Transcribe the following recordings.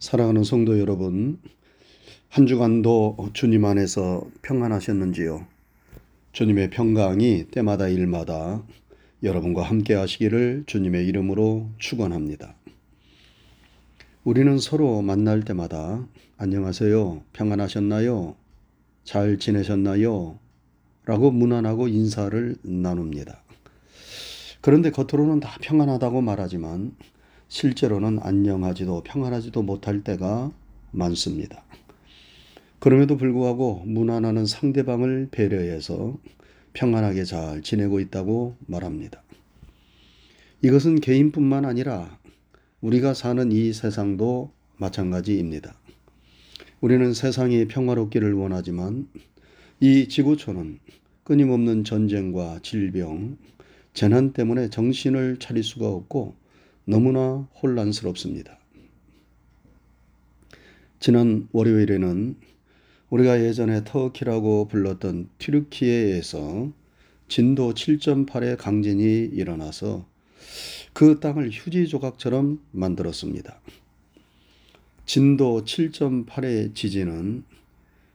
사랑하는 성도 여러분, 한 주간도 주님 안에서 평안하셨는지요? 주님의 평강이 때마다 일마다 여러분과 함께 하시기를 주님의 이름으로 축원합니다. 우리는 서로 만날 때마다 안녕하세요. 평안하셨나요? 잘 지내셨나요? 라고 무난하고 인사를 나눕니다. 그런데 겉으로는 다 평안하다고 말하지만 실제로는 안녕하지도 평안하지도 못할 때가 많습니다. 그럼에도 불구하고 무난하는 상대방을 배려해서 평안하게 잘 지내고 있다고 말합니다. 이것은 개인뿐만 아니라 우리가 사는 이 세상도 마찬가지입니다. 우리는 세상이 평화롭기를 원하지만 이 지구촌은 끊임없는 전쟁과 질병, 재난 때문에 정신을 차릴 수가 없고 너무나 혼란스럽습니다. 지난 월요일에는 우리가 예전에 터키라고 불렀던 튀르키예에서 진도 7.8의 강진이 일어나서 그 땅을 휴지 조각처럼 만들었습니다. 진도 7.8의 지진은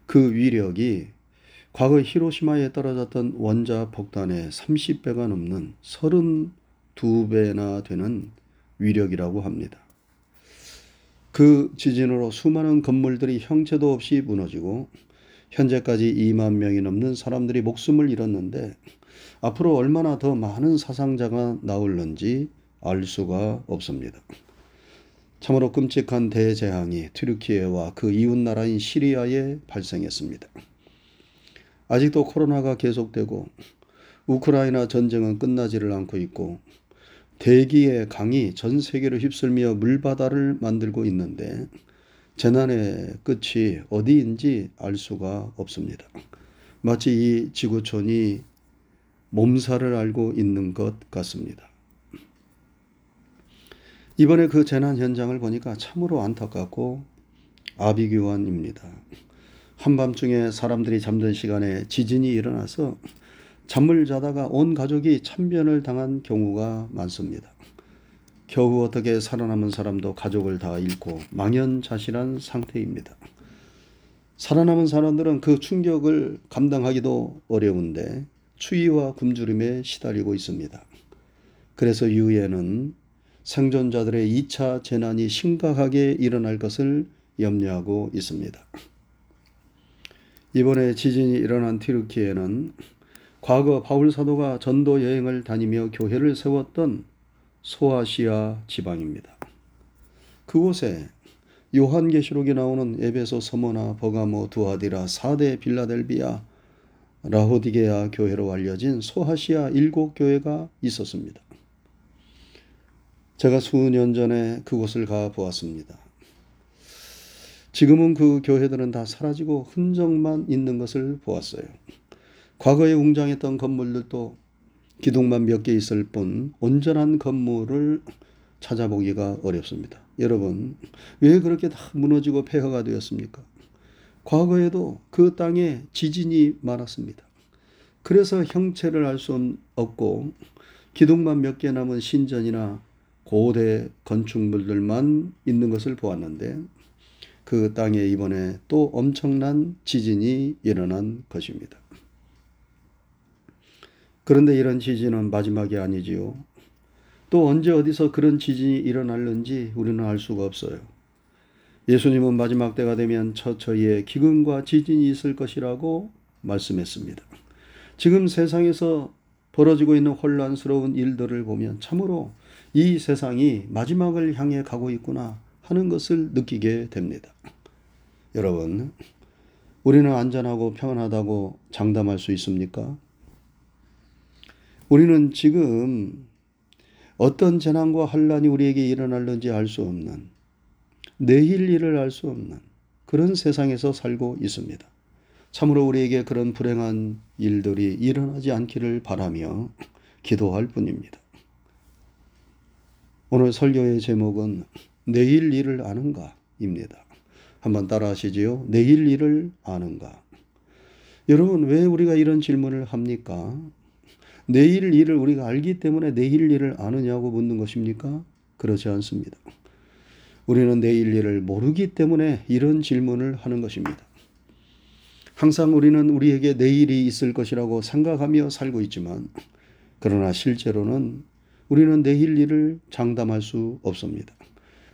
그 위력이 과거 히로시마에 떨어졌던 원자 폭탄의 30배가 넘는 32배나 되는 위력이라고 합니다. 그 지진으로 수많은 건물들이 형체도 없이 무너지고 현재까지 2만 명이 넘는 사람들이 목숨을 잃었는데 앞으로 얼마나 더 많은 사상자가 나올는지 알 수가 없습니다. 참으로 끔찍한 대재앙이 튀르키예와 그 이웃 나라인 시리아에 발생했습니다. 아직도 코로나가 계속되고 우크라이나 전쟁은 끝나지를 않고 있고 대기의 강이 전 세계를 휩쓸며 물바다를 만들고 있는데 재난의 끝이 어디인지 알 수가 없습니다. 마치 이 지구촌이 몸살을 알고 있는 것 같습니다. 이번에 그 재난 현장을 보니까 참으로 안타깝고 아비규환입니다. 한밤중에 사람들이 잠든 시간에 지진이 일어나서 잠을 자다가 온 가족이 참변을 당한 경우가 많습니다. 겨우 어떻게 살아남은 사람도 가족을 다 잃고 망연자실한 상태입니다. 살아남은 사람들은 그 충격을 감당하기도 어려운데 추위와 굶주림에 시달리고 있습니다. 그래서 유엔은 생존자들의 2차 재난이 심각하게 일어날 것을 염려하고 있습니다. 이번에 지진이 일어난 튀르키에는 과거 바울 사도가 전도 여행을 다니며 교회를 세웠던 소아시아 지방입니다. 그곳에 요한계시록에 나오는 에베소 서머나 버가모 두아디라 사대 빌라델비아 라호디게아 교회로 알려진 소아시아 일곱 교회가 있었습니다. 제가 수년 전에 그곳을 가 보았습니다. 지금은 그 교회들은 다 사라지고 흔적만 있는 것을 보았어요. 과거에 웅장했던 건물들도 기둥만 몇 개 있을 뿐 온전한 건물을 찾아보기가 어렵습니다. 여러분, 왜 그렇게 다 무너지고 폐허가 되었습니까? 과거에도 그 땅에 지진이 많았습니다. 그래서 형체를 알 수 없고 기둥만 몇 개 남은 신전이나 고대 건축물들만 있는 것을 보았는데 그 땅에 이번에 또 엄청난 지진이 일어난 것입니다. 그런데 이런 지진은 마지막이 아니지요. 또 언제 어디서 그런 지진이 일어날는지 우리는 알 수가 없어요. 예수님은 마지막 때가 되면 처처에 기근과 지진이 있을 것이라고 말씀했습니다. 지금 세상에서 벌어지고 있는 혼란스러운 일들을 보면 참으로 이 세상이 마지막을 향해 가고 있구나 하는 것을 느끼게 됩니다. 여러분, 우리는 안전하고 평안하다고 장담할 수 있습니까? 우리는 지금 어떤 재난과 환란이 우리에게 일어날는지 알 수 없는 내일 일을 알 수 없는 그런 세상에서 살고 있습니다. 참으로 우리에게 그런 불행한 일들이 일어나지 않기를 바라며 기도할 뿐입니다. 오늘 설교의 제목은 내일 일을 아는가입니다. 한번 따라 하시지요. 내일 일을 아는가. 여러분, 왜 우리가 이런 질문을 합니까? 내일 일을 우리가 알기 때문에 내일 일을 아느냐고 묻는 것입니까? 그렇지 않습니다. 우리는 내일 일을 모르기 때문에 이런 질문을 하는 것입니다. 항상 우리는 우리에게 내일이 있을 것이라고 생각하며 살고 있지만 그러나 실제로는 우리는 내일 일을 장담할 수 없습니다.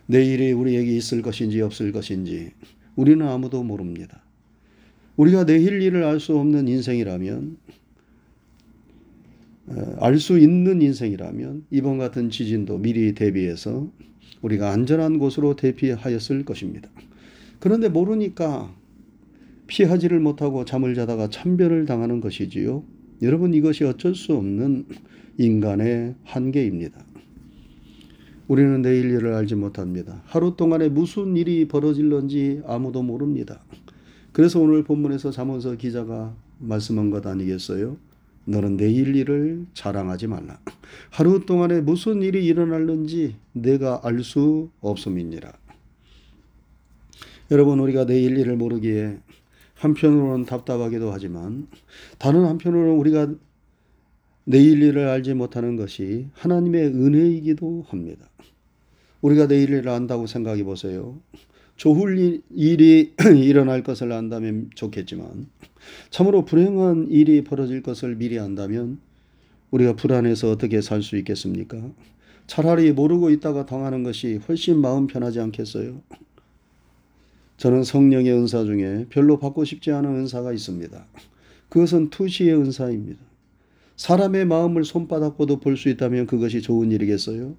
내일이 우리에게 있을 것인지 없을 것인지 우리는 아무도 모릅니다. 우리가 내일 일을 알 수 없는 인생이라면 어, 알 수 있는 인생이라면 이번 같은 지진도 미리 대비해서 우리가 안전한 곳으로 대피하였을 것입니다. 그런데 모르니까 피하지를 못하고 잠을 자다가 참변을 당하는 것이지요. 여러분 이것이 어쩔 수 없는 인간의 한계입니다. 우리는 내일 일을 알지 못합니다. 하루 동안에 무슨 일이 벌어질런지 아무도 모릅니다. 그래서 오늘 본문에서 잠언서 기자가 말씀한 것 아니겠어요? 너는 내일 일을 자랑하지 말라. 하루 동안에 무슨 일이 일어날는지 내가 알 수 없음이니라. 여러분 우리가 내일 일을 모르기에 한편으로는 답답하기도 하지만 다른 한편으로는 우리가 내일 일을 알지 못하는 것이 하나님의 은혜이기도 합니다. 우리가 내일 일을 안다고 생각해 보세요. 좋을 일이 일어날 것을 안다면 좋겠지만 참으로 불행한 일이 벌어질 것을 미리 안다면 우리가 불안해서 어떻게 살 수 있겠습니까? 차라리 모르고 있다가 당하는 것이 훨씬 마음 편하지 않겠어요? 저는 성령의 은사 중에 별로 받고 싶지 않은 은사가 있습니다. 그것은 투시의 은사입니다. 사람의 마음을 손바닥보도 볼수 있다면 그것이 좋은 일이겠어요?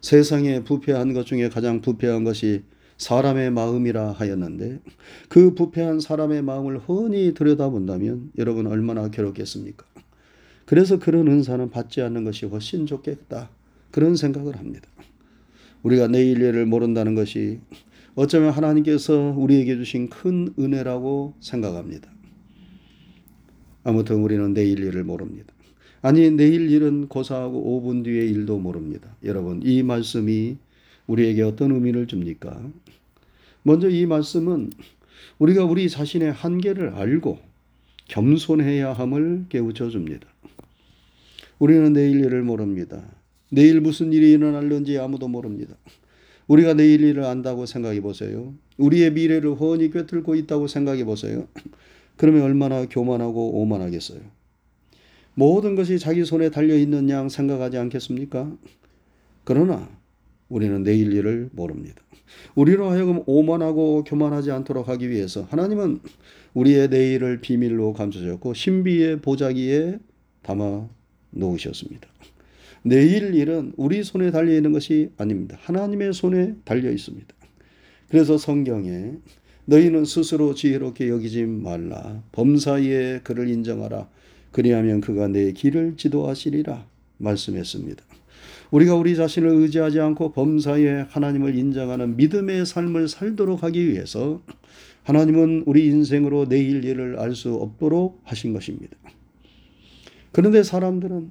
세상에 부패한 것 중에 가장 부패한 것이 사람의 마음이라 하였는데 그 부패한 사람의 마음을 훤히 들여다본다면 여러분 얼마나 괴롭겠습니까? 그래서 그런 은사는 받지 않는 것이 훨씬 좋겠다. 그런 생각을 합니다. 우리가 내일 일을 모른다는 것이 어쩌면 하나님께서 우리에게 주신 큰 은혜라고 생각합니다. 아무튼 우리는 내일 일을 모릅니다. 아니 내일 일은 고사하고 5분 뒤의 일도 모릅니다. 여러분 이 말씀이 우리에게 어떤 의미를 줍니까? 먼저 이 말씀은 우리가 우리 자신의 한계를 알고 겸손해야 함을 깨우쳐 줍니다. 우리는 내일 일을 모릅니다. 내일 무슨 일이 일어날는지 아무도 모릅니다. 우리가 내일 일을 안다고 생각해 보세요. 우리의 미래를 훤히 꿰뚫고 있다고 생각해 보세요. 그러면 얼마나 교만하고 오만하겠어요. 모든 것이 자기 손에 달려 있는 양 생각하지 않겠습니까? 그러나 우리는 내일 일을 모릅니다. 우리로 하여금 오만하고 교만하지 않도록 하기 위해서 하나님은 우리의 내일을 비밀로 감춰졌고 신비의 보자기에 담아 놓으셨습니다. 내일 일은 우리 손에 달려 있는 것이 아닙니다. 하나님의 손에 달려 있습니다. 그래서 성경에 너희는 스스로 지혜롭게 여기지 말라. 범사에 그를 인정하라. 그리하면 그가 내 길을 지도하시리라. 말씀했습니다. 우리가 우리 자신을 의지하지 않고 범사에 하나님을 인정하는 믿음의 삶을 살도록 하기 위해서 하나님은 우리 인생으로 내일 일을 알 수 없도록 하신 것입니다. 그런데 사람들은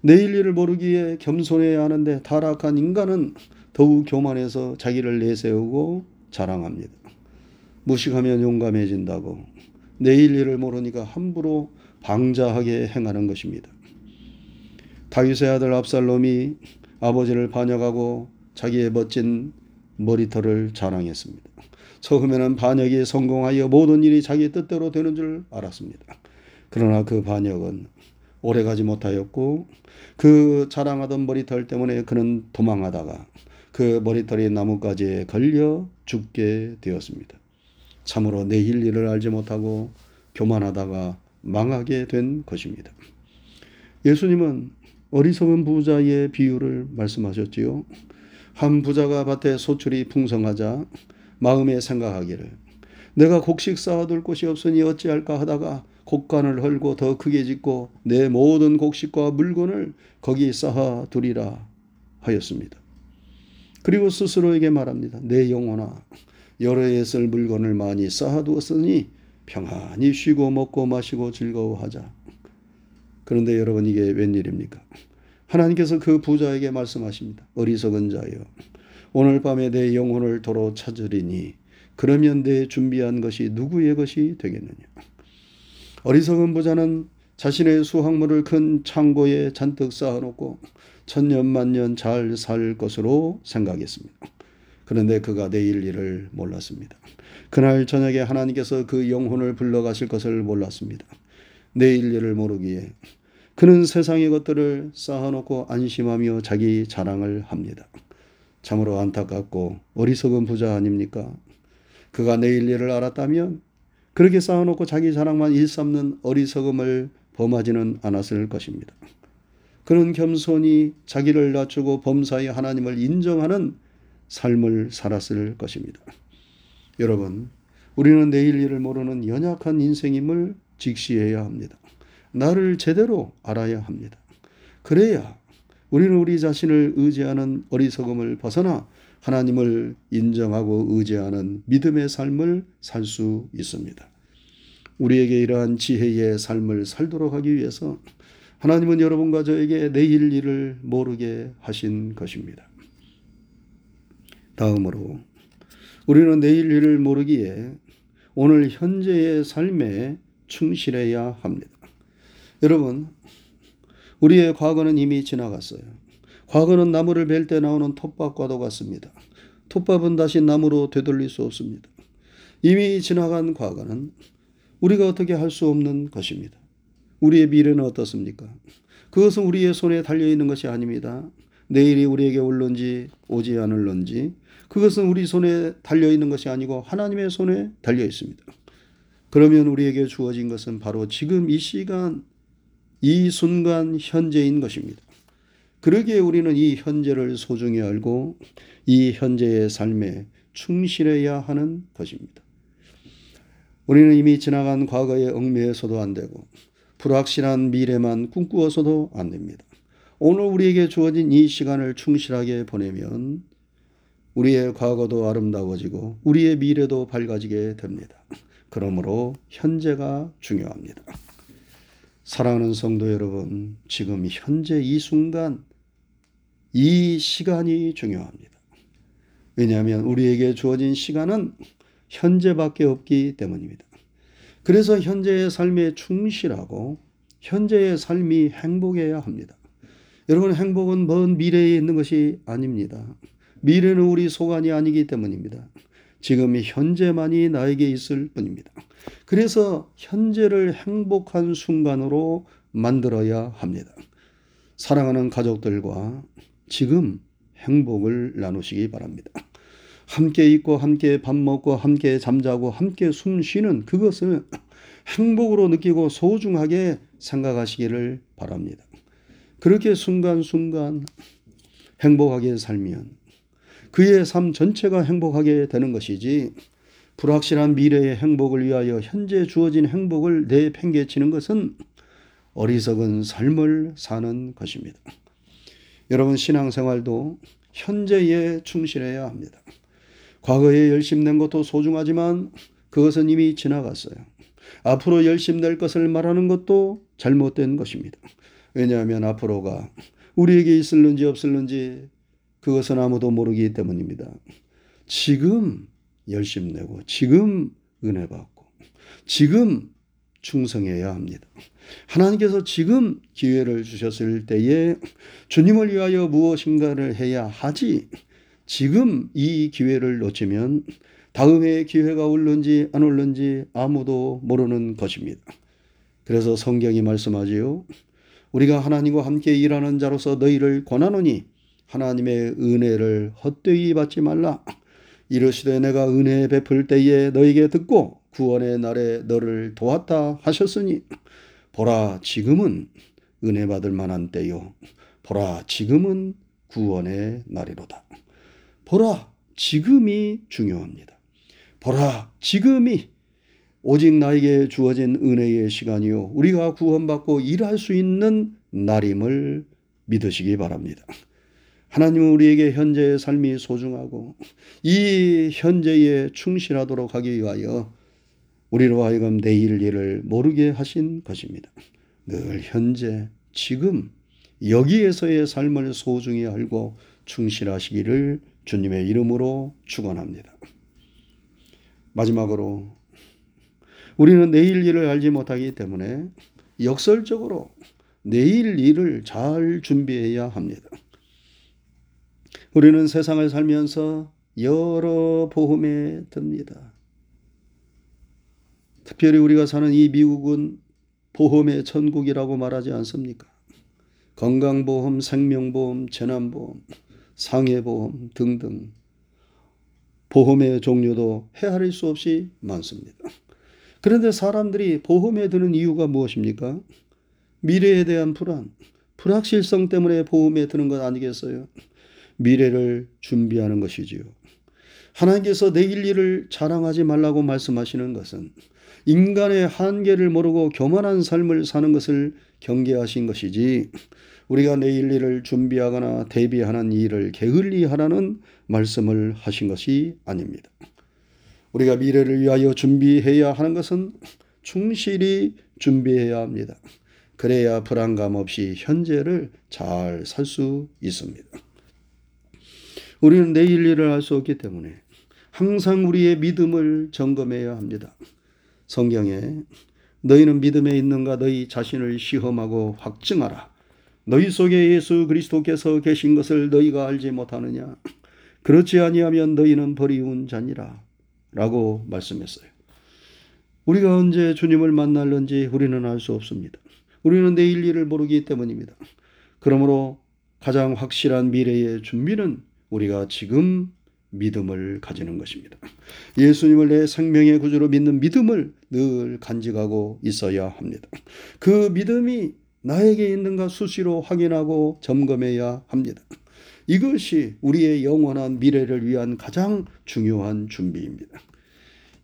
내일 일을 모르기에 겸손해야 하는데 타락한 인간은 더욱 교만해서 자기를 내세우고 자랑합니다. 무식하면 용감해진다고 내일 일을 모르니까 함부로 방자하게 행하는 것입니다. 다윗의 아들 압살롬이 아버지를 반역하고 자기의 멋진 머리털을 자랑했습니다. 처음에는 반역이 성공하여 모든 일이 자기 뜻대로 되는 줄 알았습니다. 그러나 그 반역은 오래가지 못하였고 그 자랑하던 머리털 때문에 그는 도망하다가 그 머리털이 나뭇가지에 걸려 죽게 되었습니다. 참으로 내일 일을 알지 못하고 교만하다가 망하게 된 것입니다. 예수님은 어리석은 부자의 비유를 말씀하셨지요. 한 부자가 밭에 소출이 풍성하자 마음에 생각하기를 내가 곡식 쌓아둘 곳이 없으니 어찌할까 하다가 곡간을 헐고 더 크게 짓고 내 모든 곡식과 물건을 거기 쌓아 두리라 하였습니다. 그리고 스스로에게 말합니다. 내 영혼아 여러 해 쓸 물건을 많이 쌓아두었으니 평안히 쉬고 먹고 마시고 즐거워하자. 그런데 여러분 이게 웬일입니까? 하나님께서 그 부자에게 말씀하십니다. 어리석은 자여 오늘 밤에 내 영혼을 도로 찾으리니 그러면 내 준비한 것이 누구의 것이 되겠느냐. 어리석은 부자는 자신의 수확물을 큰 창고에 잔뜩 쌓아놓고 천년만년 잘 살 것으로 생각했습니다. 그런데 그가 내일 일을 몰랐습니다. 그날 저녁에 하나님께서 그 영혼을 불러가실 것을 몰랐습니다. 내일 일을 모르기에 그는 세상의 것들을 쌓아놓고 안심하며 자기 자랑을 합니다. 참으로 안타깝고 어리석은 부자 아닙니까? 그가 내일 일을 알았다면 그렇게 쌓아놓고 자기 자랑만 일삼는 어리석음을 범하지는 않았을 것입니다. 그는 겸손히 자기를 낮추고 범사에 하나님을 인정하는 삶을 살았을 것입니다. 여러분, 우리는 내일 일을 모르는 연약한 인생임을 직시해야 합니다. 나를 제대로 알아야 합니다. 그래야 우리는 우리 자신을 의지하는 어리석음을 벗어나 하나님을 인정하고 의지하는 믿음의 삶을 살 수 있습니다. 우리에게 이러한 지혜의 삶을 살도록 하기 위해서 하나님은 여러분과 저에게 내일 일을 모르게 하신 것입니다. 다음으로 우리는 내일 일을 모르기에 오늘 현재의 삶에 충실해야 합니다. 여러분, 우리의 과거는 이미 지나갔어요. 과거는 나무를 벨 때 나오는 톱밥과도 같습니다. 톱밥은 다시 나무로 되돌릴 수 없습니다. 이미 지나간 과거는 우리가 어떻게 할 수 없는 것입니다. 우리의 미래는 어떻습니까? 그것은 우리의 손에 달려 있는 것이 아닙니다. 내일이 우리에게 올런지 오지 않을런지 그것은 우리 손에 달려 있는 것이 아니고 하나님의 손에 달려 있습니다. 그러면 우리에게 주어진 것은 바로 지금 이 시간, 이 순간 현재인 것입니다. 그러기에 우리는 이 현재를 소중히 알고 이 현재의 삶에 충실해야 하는 것입니다. 우리는 이미 지나간 과거에 얽매여서도 안 되고 불확실한 미래만 꿈꾸어서도 안 됩니다. 오늘 우리에게 주어진 이 시간을 충실하게 보내면 우리의 과거도 아름다워지고 우리의 미래도 밝아지게 됩니다. 그러므로 현재가 중요합니다. 사랑하는 성도 여러분, 지금 현재 이 순간, 이 시간이 중요합니다. 왜냐하면 우리에게 주어진 시간은 현재밖에 없기 때문입니다. 그래서 현재의 삶에 충실하고 현재의 삶이 행복해야 합니다. 여러분, 행복은 먼 미래에 있는 것이 아닙니다. 미래는 우리 소관이 아니기 때문입니다. 지금 현재만이 나에게 있을 뿐입니다. 그래서 현재를 행복한 순간으로 만들어야 합니다. 사랑하는 가족들과 지금 행복을 나누시기 바랍니다. 함께 있고 함께 밥 먹고 함께 잠자고 함께 숨 쉬는 그것을 행복으로 느끼고 소중하게 생각하시기를 바랍니다. 그렇게 순간순간 행복하게 살면 그의 삶 전체가 행복하게 되는 것이지 불확실한 미래의 행복을 위하여 현재 주어진 행복을 내팽개치는 것은 어리석은 삶을 사는 것입니다. 여러분 신앙생활도 현재에 충실해야 합니다. 과거에 열심 낸 것도 소중하지만 그것은 이미 지나갔어요. 앞으로 열심 낼 것을 말하는 것도 잘못된 것입니다. 왜냐하면 앞으로가 우리에게 있을는지 없을는지 그것은 아무도 모르기 때문입니다. 지금 열심 내고 지금 은혜 받고 지금 충성해야 합니다. 하나님께서 지금 기회를 주셨을 때에 주님을 위하여 무엇인가를 해야 하지 지금 이 기회를 놓치면 다음에 기회가 올는지 안 올는지 아무도 모르는 것입니다. 그래서 성경이 말씀하지요. 우리가 하나님과 함께 일하는 자로서 너희를 권하노니 하나님의 은혜를 헛되이 받지 말라. 이르시되 내가 은혜 베풀 때에 너에게 듣고 구원의 날에 너를 도왔다 하셨으니 보라 지금은 은혜 받을 만한 때요. 보라 지금은 구원의 날이로다. 보라, 지금이 중요합니다. 보라, 지금이 오직 나에게 주어진 은혜의 시간이요. 우리가 구원받고 일할 수 있는 날임을 믿으시기 바랍니다. 하나님은 우리에게 현재의 삶이 소중하고 이 현재에 충실하도록 하기 위하여 우리로 하여금 내일 일을 모르게 하신 것입니다. 늘 현재, 지금, 여기에서의 삶을 소중히 알고 충실하시기를 주님의 이름으로 축원합니다. 마지막으로 우리는 내일 일을 알지 못하기 때문에 역설적으로 내일 일을 잘 준비해야 합니다. 우리는 세상을 살면서 여러 보험에 듭니다. 특별히 우리가 사는 이 미국은 보험의 천국이라고 말하지 않습니까? 건강보험, 생명보험, 재난보험, 상해보험 등등 보험의 종류도 헤아릴 수 없이 많습니다. 그런데 사람들이 보험에 드는 이유가 무엇입니까? 미래에 대한 불안, 불확실성 때문에 보험에 드는 것 아니겠어요? 미래를 준비하는 것이지요. 하나님께서 내일 일을 자랑하지 말라고 말씀하시는 것은 인간의 한계를 모르고 교만한 삶을 사는 것을 경계하신 것이지 우리가 내일 일을 준비하거나 대비하는 일을 게을리 하라는 말씀을 하신 것이 아닙니다. 우리가 미래를 위하여 준비해야 하는 것은 충실히 준비해야 합니다. 그래야 불안감 없이 현재를 잘 살 수 있습니다. 우리는 내일 일을 알수 없기 때문에 항상 우리의 믿음을 점검해야 합니다. 성경에 너희는 믿음에 있는가 너희 자신을 시험하고 확증하라. 너희 속에 예수 그리스도께서 계신 것을 너희가 알지 못하느냐? 그렇지 아니하면 너희는 버리운 자니라. 라고 말씀했어요. 우리가 언제 주님을 만날는지 우리는 알 수 없습니다. 우리는 내일 일을 모르기 때문입니다. 그러므로 가장 확실한 미래의 준비는 우리가 지금 믿음을 가지는 것입니다. 예수님을 내 생명의 구주로 믿는 믿음을 늘 간직하고 있어야 합니다. 그 믿음이 나에게 있는가 수시로 확인하고 점검해야 합니다. 이것이 우리의 영원한 미래를 위한 가장 중요한 준비입니다.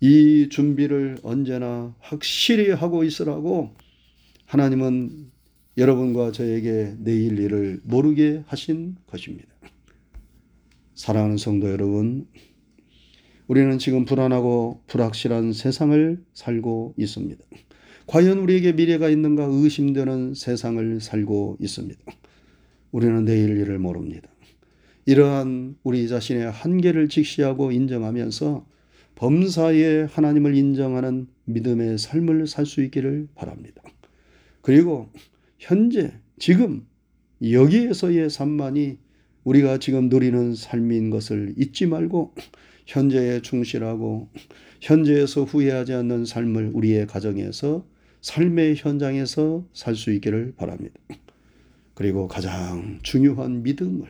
이 준비를 언제나 확실히 하고 있으라고 하나님은 여러분과 저에게 내일 일을 모르게 하신 것입니다. 사랑하는 성도 여러분, 우리는 지금 불안하고 불확실한 세상을 살고 있습니다. 과연 우리에게 미래가 있는가 의심되는 세상을 살고 있습니다. 우리는 내일 일을 모릅니다. 이러한 우리 자신의 한계를 직시하고 인정하면서 범사에 하나님을 인정하는 믿음의 삶을 살 수 있기를 바랍니다. 그리고 현재, 지금, 여기에서의 삶만이 우리가 지금 누리는 삶인 것을 잊지 말고 현재에 충실하고 현재에서 후회하지 않는 삶을 우리의 가정에서 삶의 현장에서 살 수 있기를 바랍니다. 그리고 가장 중요한 믿음을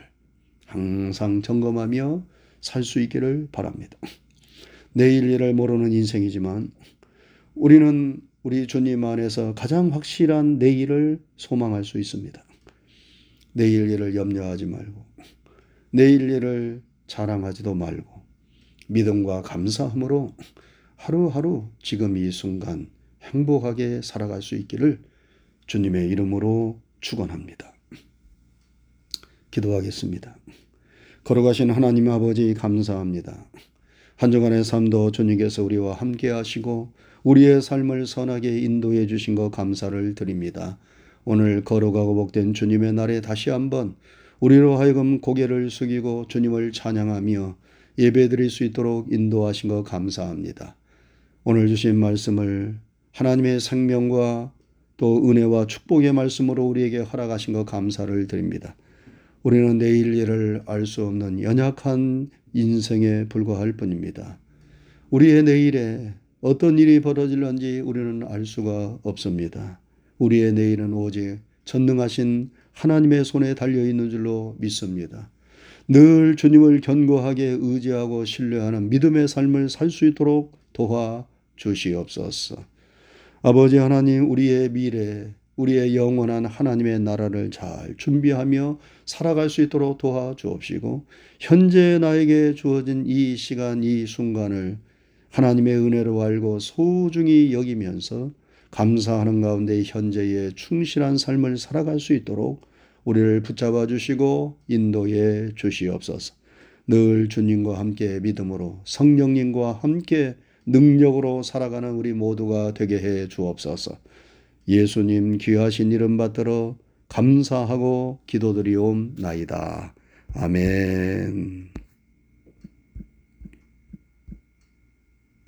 항상 점검하며 살 수 있기를 바랍니다. 내일 일을 모르는 인생이지만 우리는 우리 주님 안에서 가장 확실한 내일을 소망할 수 있습니다. 내일 일을 염려하지 말고 내일 일을 자랑하지도 말고 믿음과 감사함으로 하루하루 지금 이 순간 행복하게 살아갈 수 있기를 주님의 이름으로 축원합니다. 기도하겠습니다. 걸어가신 하나님 아버지 감사합니다. 한 주간의 삶도 주님께서 우리와 함께 하시고 우리의 삶을 선하게 인도해 주신 것 감사를 드립니다. 오늘 걸어가고 복된 주님의 날에 다시 한번 우리로 하여금 고개를 숙이고 주님을 찬양하며 예배드릴 수 있도록 인도하신 것 감사합니다. 오늘 주신 말씀을 하나님의 생명과 또 은혜와 축복의 말씀으로 우리에게 허락하신 것 감사를 드립니다. 우리는 내일 일을 알 수 없는 연약한 인생에 불과할 뿐입니다. 우리의 내일에 어떤 일이 벌어질런지 우리는 알 수가 없습니다. 우리의 내일은 오직 전능하신 하나님의 손에 달려 있는 줄로 믿습니다. 늘 주님을 견고하게 의지하고 신뢰하는 믿음의 삶을 살 수 있도록 도와 주시옵소서. 아버지 하나님, 우리의 미래, 우리의 영원한 하나님의 나라를 잘 준비하며 살아갈 수 있도록 도와 주옵시고, 현재 나에게 주어진 이 시간, 이 순간을 하나님의 은혜로 알고 소중히 여기면서 감사하는 가운데 현재의 충실한 삶을 살아갈 수 있도록 우리를 붙잡아 주시고 인도해 주시옵소서. 늘 주님과 함께 믿음으로 성령님과 함께 능력으로 살아가는 우리 모두가 되게 해 주옵소서. 예수님 귀하신 이름 받들어 감사하고 기도드리옵나이다. 아멘.